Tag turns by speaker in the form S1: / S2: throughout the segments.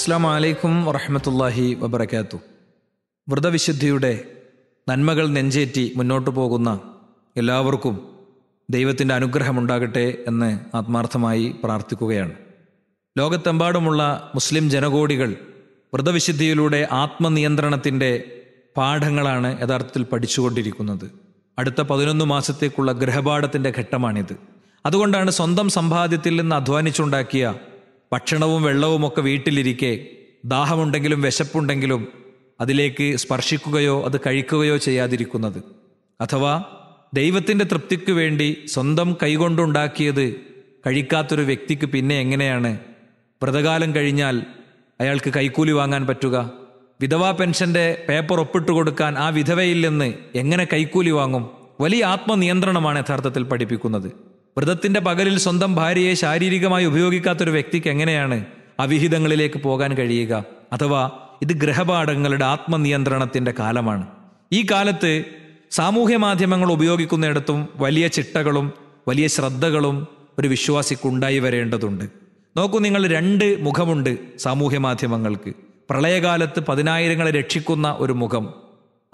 S1: അസ്സാം വലൈക്കും വറഹമത്തല്ലാഹി വബർക്കാത്തു വ്രതവിശുദ്ധിയുടെ നന്മകൾ നെഞ്ചേറ്റി മുന്നോട്ടു പോകുന്ന എല്ലാവർക്കും ദൈവത്തിന്റെ അനുഗ്രഹമുണ്ടാകട്ടെ എന്ന് ആത്മാർത്ഥമായി പ്രാർത്ഥിക്കുകയാണ്. ലോകത്തെമ്പാടുമുള്ള മുസ്ലിം ജനകോടികൾ വ്രതവിശുദ്ധിയിലൂടെ ആത്മനിയന്ത്രണത്തിന്റെ പാഠങ്ങളാണ് യഥാർത്ഥത്തിൽ പഠിച്ചുകൊണ്ടിരിക്കുന്നത്. അടുത്ത പതിനൊന്ന് മാസത്തേക്കുള്ള ഗൃഹപാഠത്തിന്റെ ഘട്ടമാണിത്. അതുകൊണ്ടാണ് സ്വന്തം സമ്പാദ്യത്തിൽ നിന്ന് അധ്വാനിച്ചുണ്ടാക്കിയ ഭക്ഷണവും വെള്ളവും ഒക്കെ വീട്ടിലിരിക്കെ ദാഹമുണ്ടെങ്കിലും വിശപ്പുണ്ടെങ്കിലും അതിലേക്ക് സ്പർശിക്കുകയോ അത് കഴിക്കുകയോ ചെയ്യാതിരിക്കുന്നത്. അഥവാ ദൈവത്തിന്റെ തൃപ്തിക്ക് വേണ്ടി സ്വന്തം കൈകൊണ്ടുണ്ടാക്കിയത് കഴിക്കാത്തൊരു വ്യക്തിക്ക് പിന്നെ എങ്ങനെയാണ്? വ്രതകാലം കഴിഞ്ഞാൽ അയാൾക്ക് കൈക്കൂലി വാങ്ങാൻ പറ്റുക? വിധവാ പെൻഷന്റെ പേപ്പർ ഒപ്പിട്ട് കൊടുക്കാൻ ആ വിധവയിൽ നിന്ന് എങ്ങനെ കൈക്കൂലി വാങ്ങും? വലിയ ആത്മനിയന്ത്രണമാണ് യഥാർത്ഥത്തിൽ പഠിപ്പിക്കുന്നത്. വ്രതത്തിന്റെ പകലിൽ സ്വന്തം ഭാര്യയെ ശാരീരികമായി ഉപയോഗിക്കാത്തൊരു വ്യക്തിക്ക് എങ്ങനെയാണ് അവിഹിതങ്ങളിലേക്ക് പോകാൻ കഴിയുക? അഥവാ ഇത് ഗ്രഹപാഠങ്ങളുടെ ആത്മനിയന്ത്രണത്തിന്റെ കാലമാണ്. ഈ കാലത്ത് സാമൂഹ്യ മാധ്യമങ്ങൾ ഉപയോഗിക്കുന്നിടത്തും വലിയ ചിട്ടകളും വലിയ ശ്രദ്ധകളും ഒരു വിശ്വാസിക്കുണ്ടായി വരേണ്ടതുണ്ട്. നോക്കൂ നിങ്ങൾ രണ്ട് മുഖമുണ്ട് സാമൂഹ്യ മാധ്യമങ്ങൾക്ക്. പ്രളയകാലത്ത് പതിനായിരങ്ങളെ രക്ഷിക്കുന്ന ഒരു മുഖം.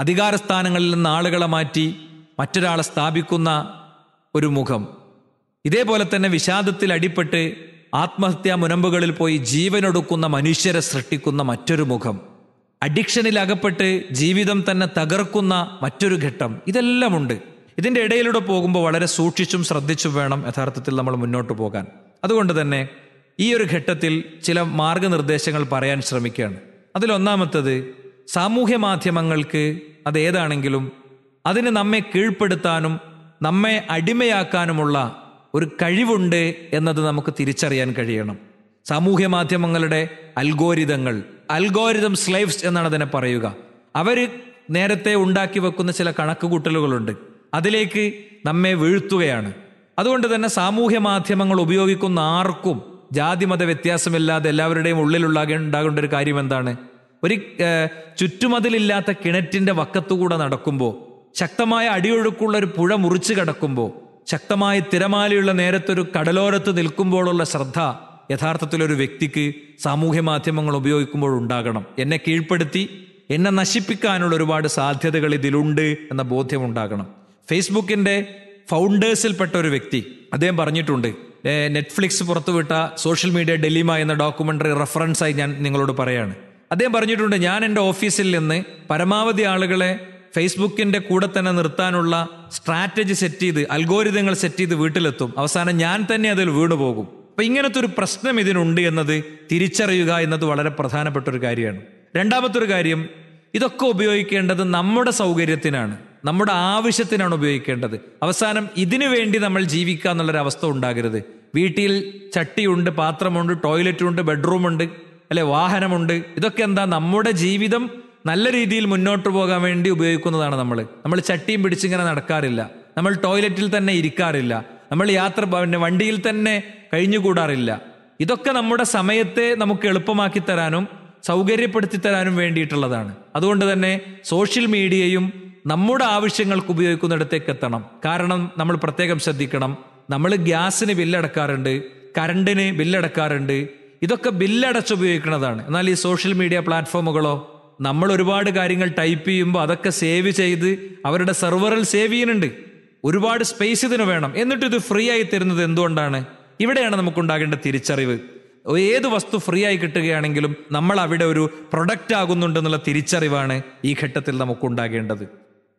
S1: അധികാരസ്ഥാനങ്ങളിൽ നിന്ന് ആളുകളെ മാറ്റി മറ്റൊരാളെ സ്ഥാപിക്കുന്ന ഒരു മുഖം. ഇതേപോലെ തന്നെ വിഷാദത്തിൽ അടിപ്പെട്ട് ആത്മഹത്യാ മുനമ്പുകളിൽ പോയി ജീവനൊടുക്കുന്ന മനുഷ്യരെ സൃഷ്ടിക്കുന്ന മറ്റൊരു മുഖം. അഡിക്ഷനിൽ അകപ്പെട്ട് ജീവിതം തന്നെ തകർക്കുന്ന മറ്റൊരു ഘട്ടം. ഇതെല്ലാം ഉണ്ട്. ഇതിന്റെ ഇടയിലൂടെ പോകുമ്പോൾ വളരെ സൂക്ഷിച്ചും ശ്രദ്ധിച്ചും വേണം യഥാർത്ഥത്തിൽ നമ്മൾ മുന്നോട്ട് പോകാൻ. അതുകൊണ്ട് തന്നെ ഈ ഒരു ഘട്ടത്തിൽ ചില മാർഗനിർദ്ദേശങ്ങൾ പറയാൻ ശ്രമിക്കുകയാണ്. അതിലൊന്നാമത്തത് സാമൂഹ്യ മാധ്യമങ്ങൾക്ക് അത് ഏതാണെങ്കിലും അതിന് നമ്മെ കീഴ്പ്പെടുത്താനും നമ്മെ അടിമയാക്കാനുമുള്ള ഒരു കഴിവുണ്ട് എന്നത് നമുക്ക് തിരിച്ചറിയാൻ കഴിയണം. സാമൂഹ്യ മാധ്യമങ്ങളുടെ അൽഗോരിതങ്ങൾ അൽഗോരിതം സ്ലൈവ്സ് എന്നാണ് അതിനെ പറയുക. അവർ നേരത്തെ ഉണ്ടാക്കി വെക്കുന്ന ചില കണക്കുകൂട്ടലുകളുണ്ട്. അതിലേക്ക് നമ്മെ വീഴ്ത്തുകയാണ്. അതുകൊണ്ട് തന്നെ സാമൂഹ്യ മാധ്യമങ്ങൾ ഉപയോഗിക്കുന്ന ആർക്കും ജാതിമത വ്യത്യാസമില്ലാതെ എല്ലാവരുടെയും ഉള്ളിലുള്ള ഉണ്ടാകേണ്ട ഒരു കാര്യം എന്താണ്? ഒരു ചുറ്റുമതിലില്ലാത്ത കിണറ്റിന്റെ വക്കത്തുകൂടെ നടക്കുമ്പോൾ ശക്തമായ അടിയൊഴുക്കുള്ള ഒരു പുഴ മുറിച്ചു ശക്തമായ തിരമാലയുള്ള നേരത്തൊരു കടലോരത്ത് നിൽക്കുമ്പോഴുള്ള ശ്രദ്ധ യഥാർത്ഥത്തിൽ ഒരു വ്യക്തിക്ക് സാമൂഹ്യ മാധ്യമങ്ങൾ ഉപയോഗിക്കുമ്പോൾ ഉണ്ടാകണം. എന്നെ കീഴ്പ്പെടുത്തി എന്നെ നശിപ്പിക്കാനുള്ള ഒരുപാട് സാധ്യതകൾ ഇതിലുണ്ട് എന്ന ബോധ്യം ഉണ്ടാകണം. ഫേസ്ബുക്കിന്റെ ഫൗണ്ടേഴ്സിൽപ്പെട്ട ഒരു വ്യക്തി അദ്ദേഹം പറഞ്ഞിട്ടുണ്ട് നെറ്റ്ഫ്ലിക്സ് പുറത്തുവിട്ട സോഷ്യൽ മീഡിയ ഡെലിമ എന്ന ഡോക്യുമെന്ററി റെഫറൻസായി ഞാൻ നിങ്ങളോട് പറയാണ്. അദ്ദേഹം പറഞ്ഞിട്ടുണ്ട് ഞാൻ എന്റെ ഓഫീസിൽ നിന്ന് പരമാവധി ആളുകളെ ഫേസ്ബുക്കിന്റെ കൂടെ തന്നെ നിർത്താനുള്ള സ്ട്രാറ്റജി സെറ്റ് ചെയ്ത് അൽഗോരിതങ്ങൾ സെറ്റ് ചെയ്ത് വീട്ടിലെത്തും. അവസാനം ഞാൻ തന്നെ അതിൽ വീണു പോകും. അപ്പൊ ഇങ്ങനത്തെ ഒരു പ്രശ്നം ഇതിനുണ്ട് എന്നത് തിരിച്ചറിയുക എന്നത് വളരെ പ്രധാനപ്പെട്ട ഒരു കാര്യമാണ്. രണ്ടാമത്തെ ഒരു കാര്യം ഇതൊക്കെ ഉപയോഗിക്കേണ്ടത് നമ്മുടെ സൗകര്യത്തിനാണ്. നമ്മുടെ ആവശ്യത്തിനാണ് ഉപയോഗിക്കേണ്ടത്. അവസാനം ഇതിനു വേണ്ടി നമ്മൾ ജീവിക്കുക എന്നുള്ളൊരു അവസ്ഥ ഉണ്ടാകരുത്. വീട്ടിൽ ചട്ടിയുണ്ട് പാത്രമുണ്ട് ടോയ്ലറ്റുണ്ട് ബെഡ്റൂമുണ്ട് അല്ലെ വാഹനമുണ്ട്. ഇതൊക്കെ എന്താ നമ്മുടെ ജീവിതം നല്ല രീതിയിൽ മുന്നോട്ട് പോകാൻ വേണ്ടി ഉപയോഗിക്കുന്നതാണ് നമ്മൾ നമ്മൾ ചട്ടിയും പിടിച്ചിങ്ങനെ നടക്കാറില്ല. നമ്മൾ ടോയ്ലറ്റിൽ തന്നെ ഇരിക്കാറില്ല. നമ്മൾ യാത്ര വണ്ടിയിൽ തന്നെ കഴിഞ്ഞുകൂടാറില്ല. ഇതൊക്കെ നമ്മുടെ സമയത്തെ നമുക്ക് എളുപ്പമാക്കി തരാനും സൗകര്യപ്പെടുത്തി തരാനും വേണ്ടിയിട്ടുള്ളതാണ്. അതുകൊണ്ട് തന്നെ സോഷ്യൽ മീഡിയയും നമ്മുടെ ആവശ്യങ്ങൾക്ക് ഉപയോഗിക്കുന്നിടത്തേക്ക് എത്തണം. കാരണം നമ്മൾ പ്രത്യേകം ശ്രദ്ധിക്കണം. നമ്മൾ ഗ്യാസിന് ബില്ലടക്കാറുണ്ട് കറണ്ടിന് ബില്ലടക്കാറുണ്ട്. ഇതൊക്കെ ബില്ലടച്ച് ഉപയോഗിക്കുന്നതാണ്. എന്നാൽ ഈ സോഷ്യൽ മീഡിയ പ്ലാറ്റ്ഫോമുകളോ നമ്മൾ ഒരുപാട് കാര്യങ്ങൾ ടൈപ്പ് ചെയ്യുമ്പോൾ അതൊക്കെ സേവ് ചെയ്ത് അവരുടെ സെർവറിൽ സേവ് ചെയ്യുന്നുണ്ട്. ഒരുപാട് സ്പേസ് ഇതിന് വേണം. എന്നിട്ട് ഇത് ഫ്രീ ആയി തരുന്നത് എന്തുകൊണ്ടാണ്? ഇവിടെയാണ് നമുക്കുണ്ടാകേണ്ട തിരിച്ചറിവ്. ഏത് വസ്തു ഫ്രീ ആയി കിട്ടുകയാണെങ്കിലും നമ്മൾ അവിടെ ഒരു പ്രൊഡക്റ്റ് ആകുന്നുണ്ടെന്നുള്ള തിരിച്ചറിവാണ് ഈ ഘട്ടത്തിൽ നമുക്കുണ്ടാകേണ്ടത്.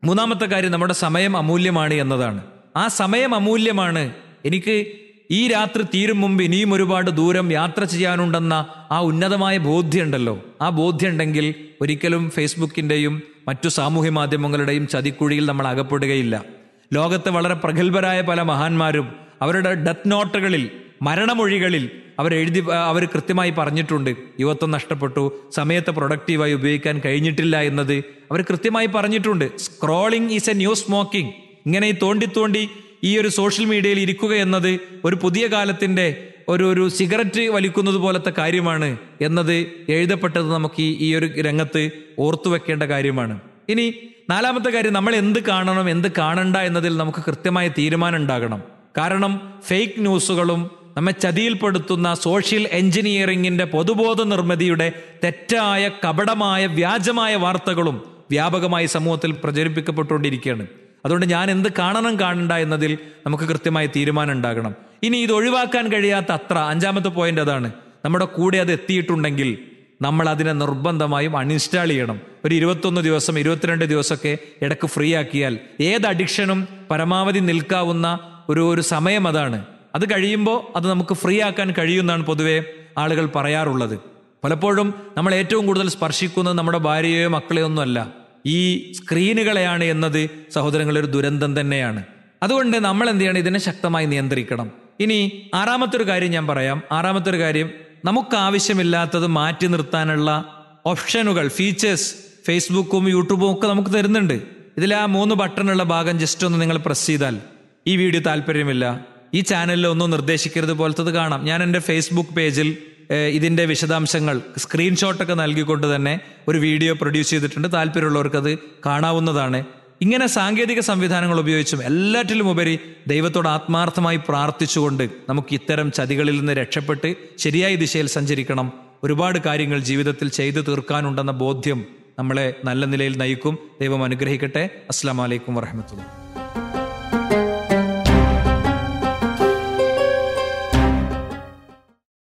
S1: മൂന്നാമത്തെ കാര്യം നമ്മുടെ സമയം അമൂല്യമാണ് എന്നതാണ്. ആ സമയം അമൂല്യമാണ്. എനിക്ക് ഈ രാത്രി തീരും മുമ്പ് ഇനിയും ഒരുപാട് ദൂരം യാത്ര ചെയ്യാനുണ്ടെന്ന ആ ഉന്നതമായ ബോധ്യമുണ്ടല്ലോ. ആ ബോധ്യമുണ്ടെങ്കിൽ ഒരിക്കലും ഫേസ്ബുക്കിന്റെയും മറ്റു സാമൂഹ്യ മാധ്യമങ്ങളുടെയും ചതിക്കുഴിയിൽ നമ്മൾ അകപ്പെടുകയില്ല. ലോകത്തെ വളരെ പ്രഗത്ഭരായ പല മഹാന്മാരും അവരുടെ ഡെത്ത് നോട്ടുകളിൽ മരണമൊഴികളിൽ അവരെഴുതി അവർ കൃത്യമായി പറഞ്ഞിട്ടുണ്ട്. യുവത്വം നഷ്ടപ്പെട്ടു സമയത്ത് പ്രൊഡക്റ്റീവായി ഉപയോഗിക്കാൻ കഴിഞ്ഞിട്ടില്ല എന്നത് അവർ കൃത്യമായി പറഞ്ഞിട്ടുണ്ട്. Scrolling is a new smoking. ഇങ്ങനെ തോണ്ടി തോണ്ടി ഈ ഒരു സോഷ്യൽ മീഡിയയിൽ ഇരിക്കുക എന്നത് ഒരു പുതിയ കാലത്തിന്റെ ഒരു ഒരു സിഗരറ്റ് വലിക്കുന്നത് പോലത്തെ കാര്യമാണ് എന്നത് എഴുതപ്പെട്ടത് നമുക്ക് ഈ ഒരു രംഗത്ത് ഓർത്തു വെക്കേണ്ട കാര്യമാണ്. ഇനി നാലാമത്തെ കാര്യം നമ്മൾ എന്ത് കാണണം എന്ത് കാണണ്ട എന്നതിൽ നമുക്ക് കൃത്യമായ തീരുമാനം ഉണ്ടാകണം. കാരണം ഫേക്ക് ന്യൂസുകളും നമ്മെ ചതിയിൽപ്പെടുത്തുന്ന സോഷ്യൽ എഞ്ചിനീയറിംഗിന്റെ പൊതുബോധ നിർമ്മിതിയുടെ തെറ്റായ കപടമായ വ്യാജമായ വാർത്തകളും വ്യാപകമായി സമൂഹത്തിൽ പ്രചരിപ്പിക്കപ്പെട്ടുകൊണ്ടിരിക്കുകയാണ്. അതുകൊണ്ട് ഞാൻ എന്ത് കാണണം കാണണ്ട എന്നതിൽ നമുക്ക് കൃത്യമായ തീരുമാനം ഉണ്ടാകണം. ഇനി ഇത് ഒഴിവാക്കാൻ കഴിയാത്ത അത്ര അഞ്ചാമത്തെ പോയിന്റ് അതാണ്. നമ്മുടെ കൂടെ അത് എത്തിയിട്ടുണ്ടെങ്കിൽ നമ്മൾ അതിനെ നിർബന്ധമായും അൺഇൻസ്റ്റാൾ ചെയ്യണം. ഒരു ഇരുപത്തൊന്ന് ദിവസം ഇരുപത്തിരണ്ട് ദിവസമൊക്കെ ഇടയ്ക്ക് ഫ്രീ ആക്കിയാൽ ഏത് അഡിക്ഷനും പരമാവധി നിൽക്കാവുന്ന ഒരു ഒരു സമയം അതാണ്. അത് കഴിയുമ്പോൾ അത് നമുക്ക് ഫ്രീ ആക്കാൻ കഴിയുമെന്നാണ് പൊതുവെ ആളുകൾ പറയാറുള്ളത്. പലപ്പോഴും നമ്മൾ ഏറ്റവും കൂടുതൽ സ്പർശിക്കുന്നത് നമ്മുടെ ഭാര്യയോ മക്കളെയോ ഈ സ്ക്രീനുകളെയാണ് എന്നത് സഹോദരങ്ങളെ ഒരു ദുരന്തം തന്നെയാണ്. അതുകൊണ്ട് നമ്മൾ എന്ത് ചെയ്യണം ഇതിനെ ശക്തമായി നിയന്ത്രിക്കണം. ഇനി ആറാമത്തെ ഒരു കാര്യം ഞാൻ പറയാം. ആറാമത്തെ ഒരു കാര്യം നമുക്ക് ആവശ്യമില്ലാത്തത് മാറ്റി നിർത്താനുള്ള ഓപ്ഷനുകൾ ഫീച്ചേഴ്സ് ഫേസ്ബുക്കും യൂട്യൂബും ഒക്കെ നമുക്ക് തരുന്നുണ്ട്. ഇതിൽ ആ മൂന്ന് ബട്ടണുള്ള ഭാഗം ജസ്റ്റ് ഒന്ന് നിങ്ങൾ പ്രസ് ചെയ്താൽ ഈ വീഡിയോ താല്പര്യമില്ല. ഈ ചാനലിൽ ഒന്നും നിർദ്ദേശിക്കരുത് പോലത്തത് കാണാം. ഞാൻ എന്റെ ഫേസ്ബുക്ക് പേജിൽ ഏഹ്, ഇതിന്റെ വിശദാംശങ്ങൾ സ്ക്രീൻഷോട്ടൊക്കെ നൽകിക്കൊണ്ട് തന്നെ ഒരു വീഡിയോ പ്രൊഡ്യൂസ് ചെയ്തിട്ടുണ്ട്. താല്പര്യമുള്ളവർക്ക് അത് കാണാവുന്നതാണ്. ഇങ്ങനെ സാങ്കേതിക സംവിധാനങ്ങൾ ഉപയോഗിച്ചും എല്ലാറ്റിലും ഉപരി ദൈവത്തോട് ആത്മാർത്ഥമായി പ്രാർത്ഥിച്ചുകൊണ്ട് നമുക്ക് ഇത്തരം ചതികളിൽ നിന്ന് രക്ഷപ്പെട്ട് ശരിയായ ദിശയിൽ സഞ്ചരിക്കണം. ഒരുപാട് കാര്യങ്ങൾ ജീവിതത്തിൽ ചെയ്തു തീർക്കാനുണ്ടെന്ന ബോധ്യം നമ്മളെ നല്ല നിലയിൽ നയിക്കും. ദൈവം അനുഗ്രഹിക്കട്ടെ. അസ്സാം വലൈക്കും വറഹമത്തുള്ള